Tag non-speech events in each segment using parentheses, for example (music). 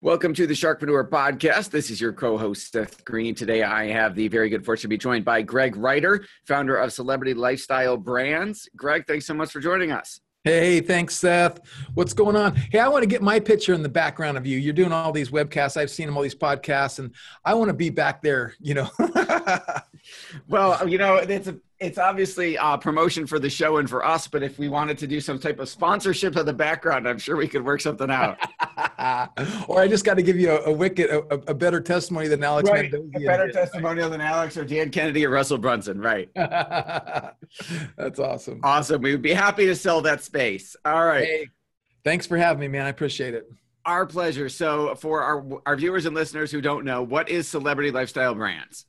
Welcome to the Sharkpreneur Podcast. This is your co-host Seth Green. Today, I have the very good fortune to be joined by Greg Writer, founder of Celebrity Lifestyle Brands. Greg, thanks so much for joining us. Hey, thanks, Seth. What's going on? Hey, I want to get my picture in the background of you. You're doing all these webcasts. I've seen them, all these podcasts, and I want to be back there. You know. (laughs) well, you know, it's a it's obviously a promotion for the show and for us, but if we wanted to do some type of sponsorship of the background, I'm sure we could work something out. (laughs) or I just got to give you a, a wicked, a, a, better testimony than Alex. Right. A better testimonial than Alex or Dan Kennedy or Russell Brunson. Right. (laughs) That's awesome. Awesome. We would be happy to sell that space. All right. Hey, thanks for having me, man. I appreciate it. Our pleasure. So, for our, our viewers and listeners who don't know, what is Celebrity Lifestyle Brands?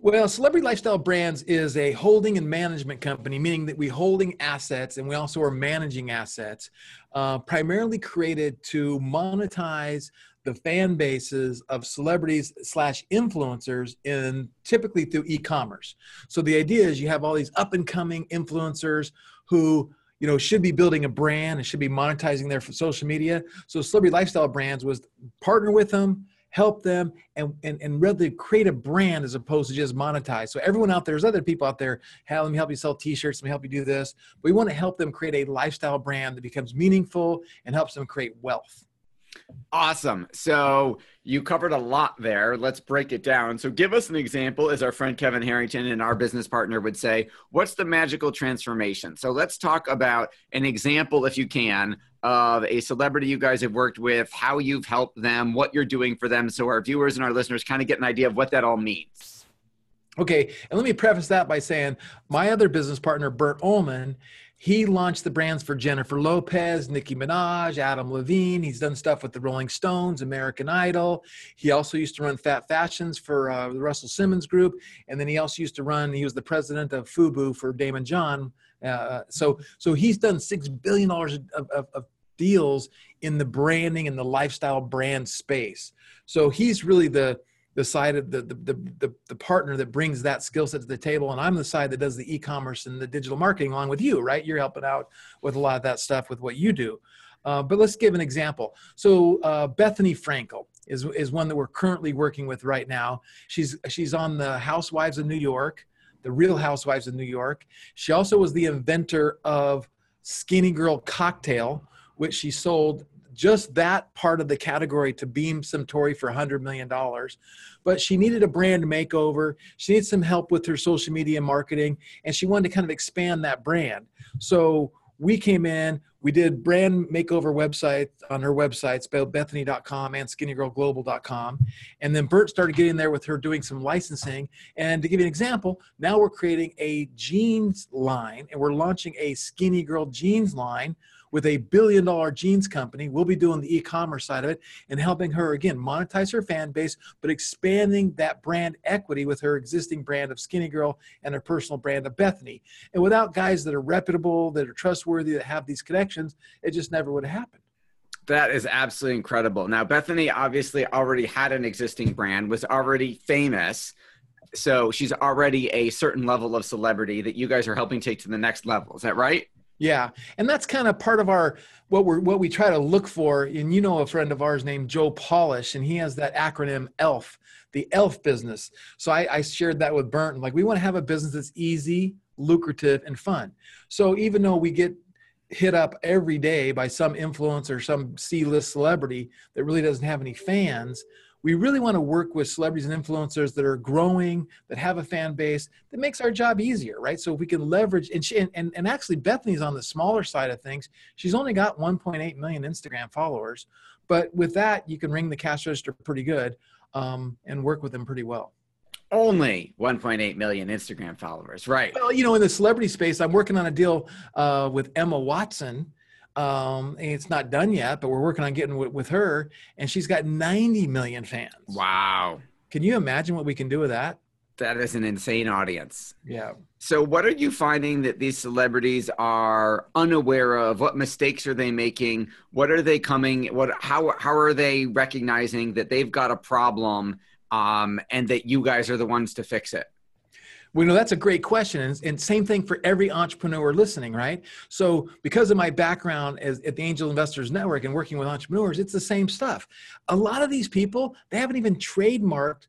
Well, Celebrity Lifestyle Brands is a holding and management company, meaning that we holding assets and we also are managing assets, uh, primarily created to monetize the fan bases of celebrities slash influencers in typically through e-commerce. So the idea is you have all these up and coming influencers who you know should be building a brand and should be monetizing their social media. So Celebrity Lifestyle Brands was partner with them help them and, and, and really create a brand as opposed to just monetize. So everyone out there, there's other people out there, hey, let me help you sell t-shirts, let me help you do this. We want to help them create a lifestyle brand that becomes meaningful and helps them create wealth. Awesome. So you covered a lot there. Let's break it down. So give us an example, as our friend Kevin Harrington and our business partner would say, what's the magical transformation? So let's talk about an example, if you can, of a celebrity you guys have worked with, how you've helped them, what you're doing for them, so our viewers and our listeners kind of get an idea of what that all means. Okay, and let me preface that by saying my other business partner, Bert Ullman, he launched the brands for Jennifer Lopez, Nicki Minaj, Adam Levine. He's done stuff with the Rolling Stones, American Idol. He also used to run Phat Fashions for uh, the Russell Simmons Group, and then he also used to run. He was the president of FUBU for Daymond John. Uh, so, so he's done six billion dollars of, of, of deals in the branding and the lifestyle brand space. So he's really the the side of the, the the the, partner that brings that skill set to the table. And i'm the side that does the e-commerce and the digital marketing along with you right? You're helping out with a lot of that stuff with what you do. Uh, but let's give an example. So uh, bethenny frankel is, is one that we're currently working with right now. She's she's on the housewives of new york the real housewives of new york she also was the inventor of skinny girl cocktail which she sold just that part of the category to Beam Suntory for $100 million. But she needed a brand makeover. She needed some help with her social media marketing, and she wanted to kind of expand that brand. So we came in, we did brand makeover website on her website, spelled bethenny.com and skinnygirlglobal.com. And then Bert started getting there with her doing some licensing. And to give you an example, now we're creating a jeans line and we're launching a skinny girl jeans line with a billion dollar jeans company. We'll be doing the e commerce side of it and helping her, again, monetize her fan base, but expanding that brand equity with her existing brand of Skinny Girl and her personal brand of Bethenny. And without guys that are reputable, that are trustworthy, that have these connections, it just never would have happened. That is absolutely incredible. Now, Bethenny obviously already had an existing brand, was already famous. So she's already a certain level of celebrity that you guys are helping take to the next level. Is that right? Yeah, and that's kind of part of our what we're what we try to look for. And you know, a friend of ours named Joe Polish, and he has that acronym ELF, the ELF business. So I, I shared that with Burton. Like we want to have a business that's easy, lucrative, and fun. So even though we get hit up every day by some influencer, some C-list celebrity that really doesn't have any fans, we really want to work with celebrities and influencers that are growing, that have a fan base, that makes our job easier, right? So if we can leverage, and, she, and, and actually Bethenny's on the smaller side of things. She's only got 1.8 million Instagram followers, but with that, you can ring the cash register pretty good um, and work with them pretty well. Only 1.8 million Instagram followers, right? Well, you know, in the celebrity space, I'm working on a deal uh, with Emma Watson um, it's not done yet, but we're working on getting with, with her, and she's got 90 million fans. Wow! Can you imagine what we can do with that? That is an insane audience. Yeah. So, what are you finding that these celebrities are unaware of? What mistakes are they making? What are they coming? What? How? How are they recognizing that they've got a problem, um, and that you guys are the ones to fix it? Well, you know, that's a great question. And, and, same thing for every entrepreneur listening, right? So, because of my background as, at the Angel Investors Network and working with entrepreneurs, it's the same stuff. A lot of these people, they haven't even trademarked.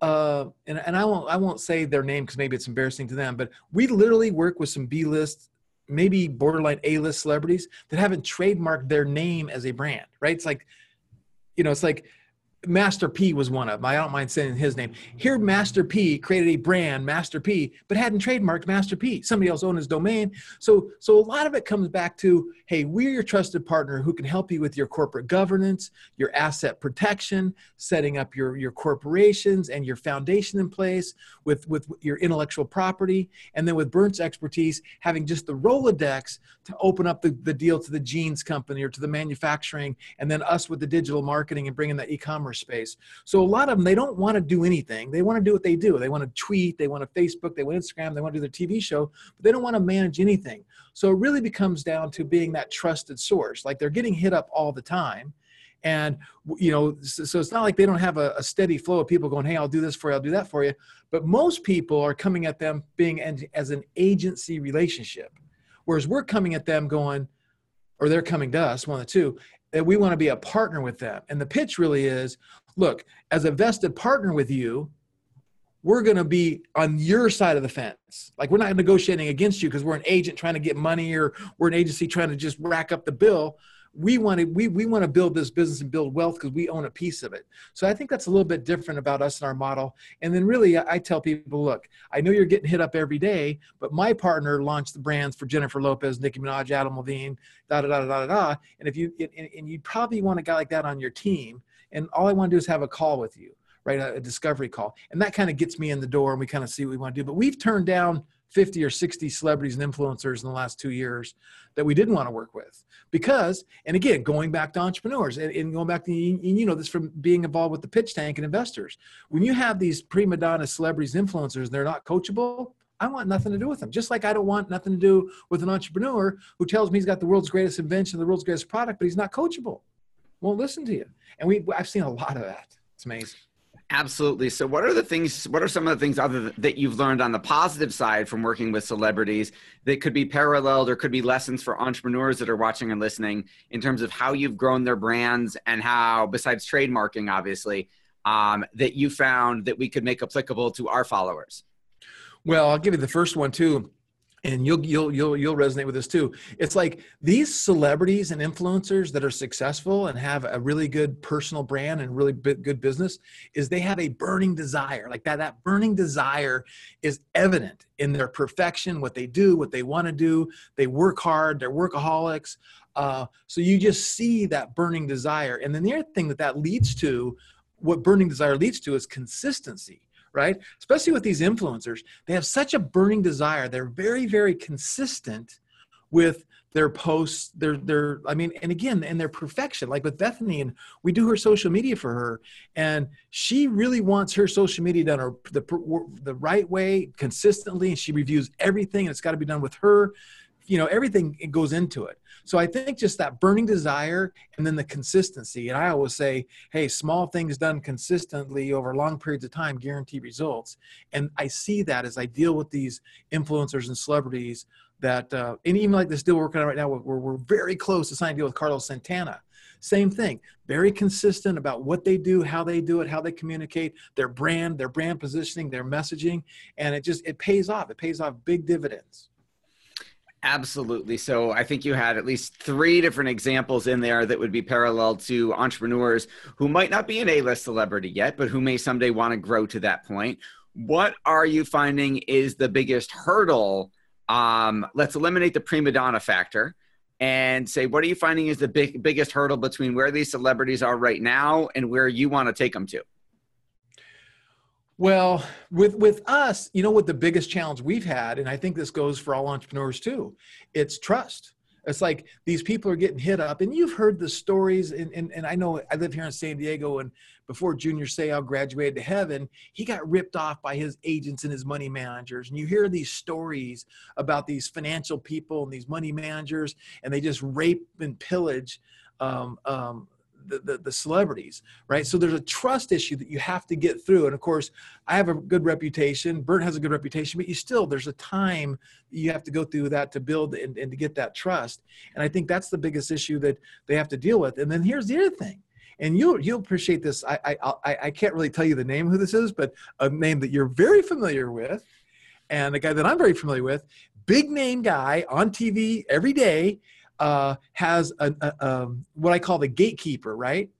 Uh, and, and I won't I won't say their name because maybe it's embarrassing to them, but we literally work with some B list, maybe borderline A list celebrities that haven't trademarked their name as a brand, right? It's like, you know, it's like Master P was one of them. I don't mind saying his name. Here, Master P created a brand, Master P, but hadn't trademarked Master P. Somebody else owned his domain. So, so a lot of it comes back to, hey, we're your trusted partner who can help you with your corporate governance, your asset protection, setting up your your corporations and your foundation in place with with your intellectual property, and then with Bert's expertise, having just the Rolodex to open up the, the deal to the jeans company or to the manufacturing, and then us with the digital marketing and bringing the e-commerce space. So a lot of them, they don't want to do anything. They want to do what they do. They want to tweet, they want to Facebook, they want Instagram, they want to do their TV show, but they don't want to manage anything. So it really becomes down to being that trusted source. Like they're getting hit up all the time. And you know, so it's not like they don't have a, a, steady flow of people going, "Hey, I'll do this for you, I'll do that for you." But most people are coming at them being as an agency relationship, whereas we're coming at them going, or they're coming to us, one of the two, that we want to be a partner with them. And the pitch really is look, as a vested partner with you, we're going to be on your side of the fence. Like we're not negotiating against you because we're an agent trying to get money or we're an agency trying to just rack up the bill we want to we, we want to build this business and build wealth because we own a piece of it. So i think that's a little bit different about us and our model. And then really I, tell people look i know you're getting hit up every day but my partner launched the brands for jennifer lopez nicki minaj adam levine da da da da da da. And if you and, and you probably want a guy like that on your team. And all i want to do is have a call with you right? A, a discovery call. And that kind of gets me in the door and we kind of see what we want to do. But we've turned down 50 or 60 celebrities and influencers in the last two years that we didn't want to work with because and again going back to entrepreneurs and, and going back to you know this from being involved with the pitch tank and investors when you have these prima donna celebrities influencers and they're not coachable I want nothing to do with them. Just like I don't want nothing to do with an entrepreneur who tells me he's got the world's greatest invention, the world's greatest product, but he's not coachable. Won't listen to you. And we I've seen a lot of that. It's amazing. Absolutely. So, what are the things? What are some of the things other that you've learned on the positive side from working with celebrities that could be paralleled or could be lessons for entrepreneurs that are watching and listening in terms of how you've grown their brands and how, besides trademarking, obviously, um, that you found that we could make applicable to our followers? Well, I'll give you the first one too and you'll you'll you'll you'll resonate with this too. It's like these celebrities and influencers that are successful and have a really good personal brand and really good business is they have a burning desire. Like that that burning desire is evident in their perfection, what they do, what they want to do. They work hard. They're workaholics. Uh, so you just see that burning desire, and then the other thing that that leads to, what burning desire leads to, is consistency right? Especially with these influencers, they have such a burning desire. They're very, very consistent with their posts their their i mean and again and their perfection like with bethenny and we do her social media for her and she really wants her social media done the the right way consistently and she reviews everything and it's got to be done with her you know everything goes into it. So i think just that burning desire and then the consistency. And i always say hey small things done consistently over long periods of time guarantee results. And i see that as i deal with these influencers and celebrities that uh, and even like this deal we're working on right now we're, we're very close to signing a deal with carlos santana. Same thing very consistent about what they do how they do it how they communicate their brand their brand positioning their messaging. And it just it pays off. It pays off big dividends Absolutely. So I think you had at least three different examples in there that would be parallel to entrepreneurs who might not be an A list celebrity yet, but who may someday want to grow to that point. What are you finding is the biggest hurdle? Um, let's eliminate the prima donna factor and say, what are you finding is the big, biggest hurdle between where these celebrities are right now and where you want to take them to? Well, with with us, you know what the biggest challenge we've had, and I think this goes for all entrepreneurs too, it's trust. It's like these people are getting hit up, and you've heard the stories. And, and, and I know I live here in San Diego, and before Junior Seau graduated to heaven, he got ripped off by his agents and his money managers. And you hear these stories about these financial people and these money managers, and they just rape and pillage um, um, the, the, celebrities, right? So there's a trust issue that you have to get through. And of course, I have a good reputation. Bert has a good reputation, but you still, there's a time you have to go through that to build and, and to get that trust. And I think that's the biggest issue that they have to deal with. And then here's the other thing. And you'll you'll appreciate this. I I I can't really tell you the name who this is, but a name that you're very familiar with, and a guy that I'm very familiar with, big name guy on TV every day, uh, has a, a, um, what I call the gatekeeper, right?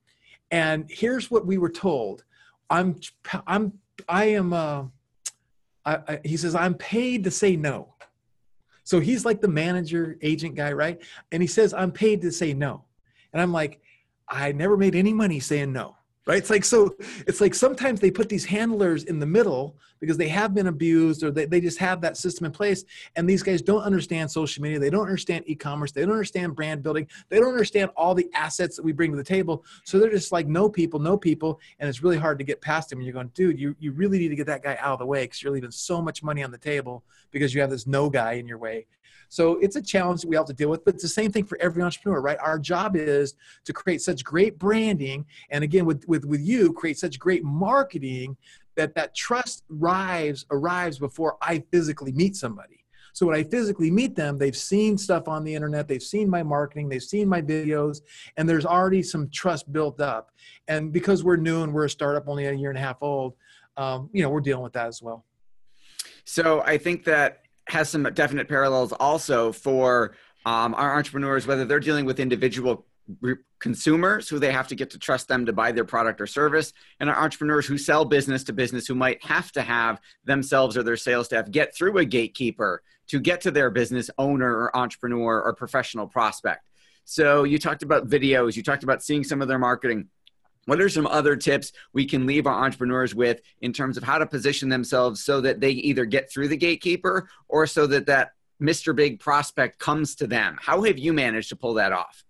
And here's what we were told: I'm, I'm, I am. Uh, I, I, he says I'm paid to say no. So he's like the manager, agent guy, right? And he says I'm paid to say no, and I'm like, I never made any money saying no right? It's like so it's like sometimes they put these handlers in the middle because they have been abused or they, they just have that system in place. And these guys don't understand social media. They don't understand e-commerce. They don't understand brand building. They don't understand all the assets that we bring to the table. So they're just like no people no people. And it's really hard to get past them. And you're going dude you, you really need to get that guy out of the way because you're leaving so much money on the table because you have this no guy in your way so it's a challenge that we have to deal with, but it's the same thing for every entrepreneur, right? Our job is to create such great branding, and again, with with with you, create such great marketing that that trust arrives arrives before I physically meet somebody. So when I physically meet them, they've seen stuff on the internet, they've seen my marketing, they've seen my videos, and there's already some trust built up. And because we're new and we're a startup only a year and a half old, um, you know, we're dealing with that as well. So I think that has some definite parallels also for um, our entrepreneurs, whether they're dealing with individual consumers who they have to get to trust them to buy their product or service, and our entrepreneurs who sell business to business who might have to have themselves or their sales staff get through a gatekeeper to get to their business owner or entrepreneur or professional prospect. So you talked about videos, you talked about seeing some of their marketing what are some other tips we can leave our entrepreneurs with in terms of how to position themselves so that they either get through the gatekeeper or so that that Mr. Big prospect comes to them? How have you managed to pull that off?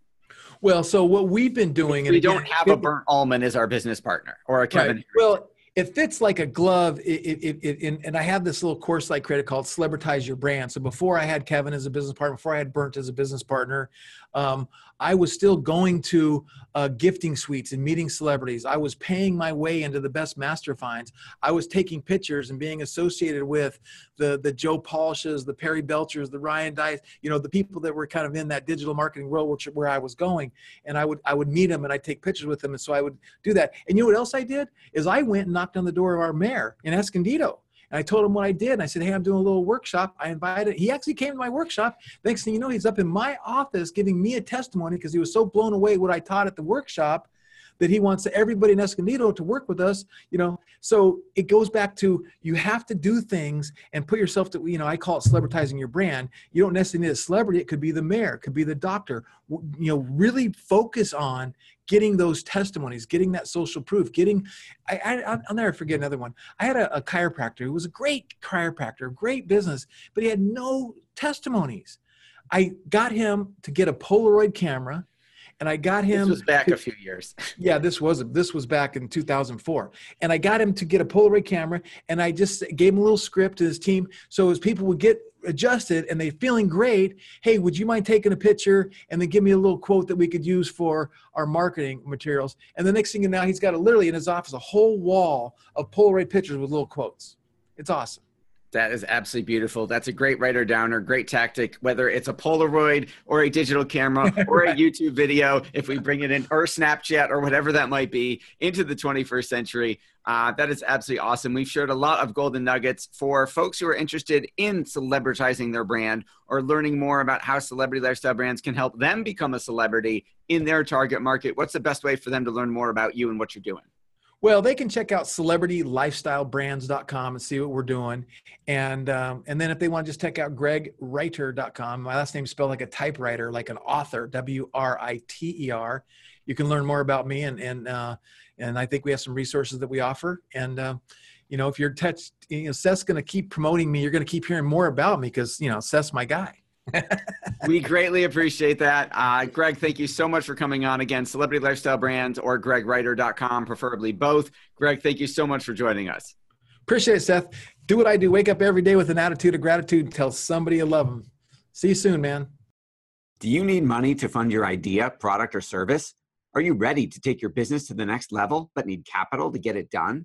Well, so what we've been doing, we don't have a Bert Ullman as our business partner or a Kevin. Right. Well, it fits like a glove. It, it, it, and I have this little course I created called Celebritize Your Brand. So before I had Kevin as a business partner, before I had Burnt as a business partner, um, I was still going to uh, gifting suites and meeting celebrities. I was paying my way into the best masterminds. I was taking pictures and being associated with the the Joe Polishes, the Perry Belchers, the Ryan Deiss, you know, the people that were kind of in that digital marketing world, which where I was going. And I would I would meet them and I'd take pictures with them. And so I would do that. And you know what else I did is I went and knocked on the door of our mayor in Escondido and I told him what I did. And I said, Hey, I'm doing a little workshop. I invited, he actually came to my workshop. Next thing you know, he's up in my office giving me a testimony because he was so blown away what I taught at the workshop that he wants everybody in Escondido to work with us, you know. So it goes back to you have to do things and put yourself to, you know, I call it celebritizing your brand. You don't necessarily need a celebrity. It could be the mayor, it could be the doctor. You know, really focus on getting those testimonies, getting that social proof, getting, I, will never forget another one. I had a, a chiropractor who was a great chiropractor, great business, but he had no testimonies. I got him to get a Polaroid camera and I got him. This was back to, a few years. (laughs) yeah, this was this was back in 2004, and I got him to get a Polaroid camera, and I just gave him a little script to his team, so his people would get adjusted and they feeling great. Hey, would you mind taking a picture and then give me a little quote that we could use for our marketing materials? And the next thing you know, he's got a, literally in his office a whole wall of Polaroid pictures with little quotes. It's awesome. That is absolutely beautiful. That's a great writer downer, great tactic, whether it's a Polaroid or a digital camera (laughs) or a YouTube video, if we bring it in, or Snapchat or whatever that might be into the 21st century. Uh, that is absolutely awesome. We've shared a lot of golden nuggets for folks who are interested in celebritizing their brand or learning more about how celebrity lifestyle brands can help them become a celebrity in their target market. What's the best way for them to learn more about you and what you're doing? Well, they can check out celebritylifestylebrands.com and see what we're doing. And um, and then if they want to just check out gregwriter.com, my last name is spelled like a typewriter, like an author, W R I T E R. You can learn more about me and and uh, and I think we have some resources that we offer. And uh, you know, if you're touched, you know, Seth's going to keep promoting me. You're going to keep hearing more about me because you know Seth's my guy (laughs) we greatly appreciate that. Uh, Greg, thank you so much for coming on again. Celebrity Lifestyle Brands or gregwriter.com, preferably both. Greg, thank you so much for joining us. Appreciate it, Seth. Do what I do. Wake up every day with an attitude of gratitude. Tell somebody you love them. See you soon, man. Do you need money to fund your idea, product, or service? Are you ready to take your business to the next level but need capital to get it done?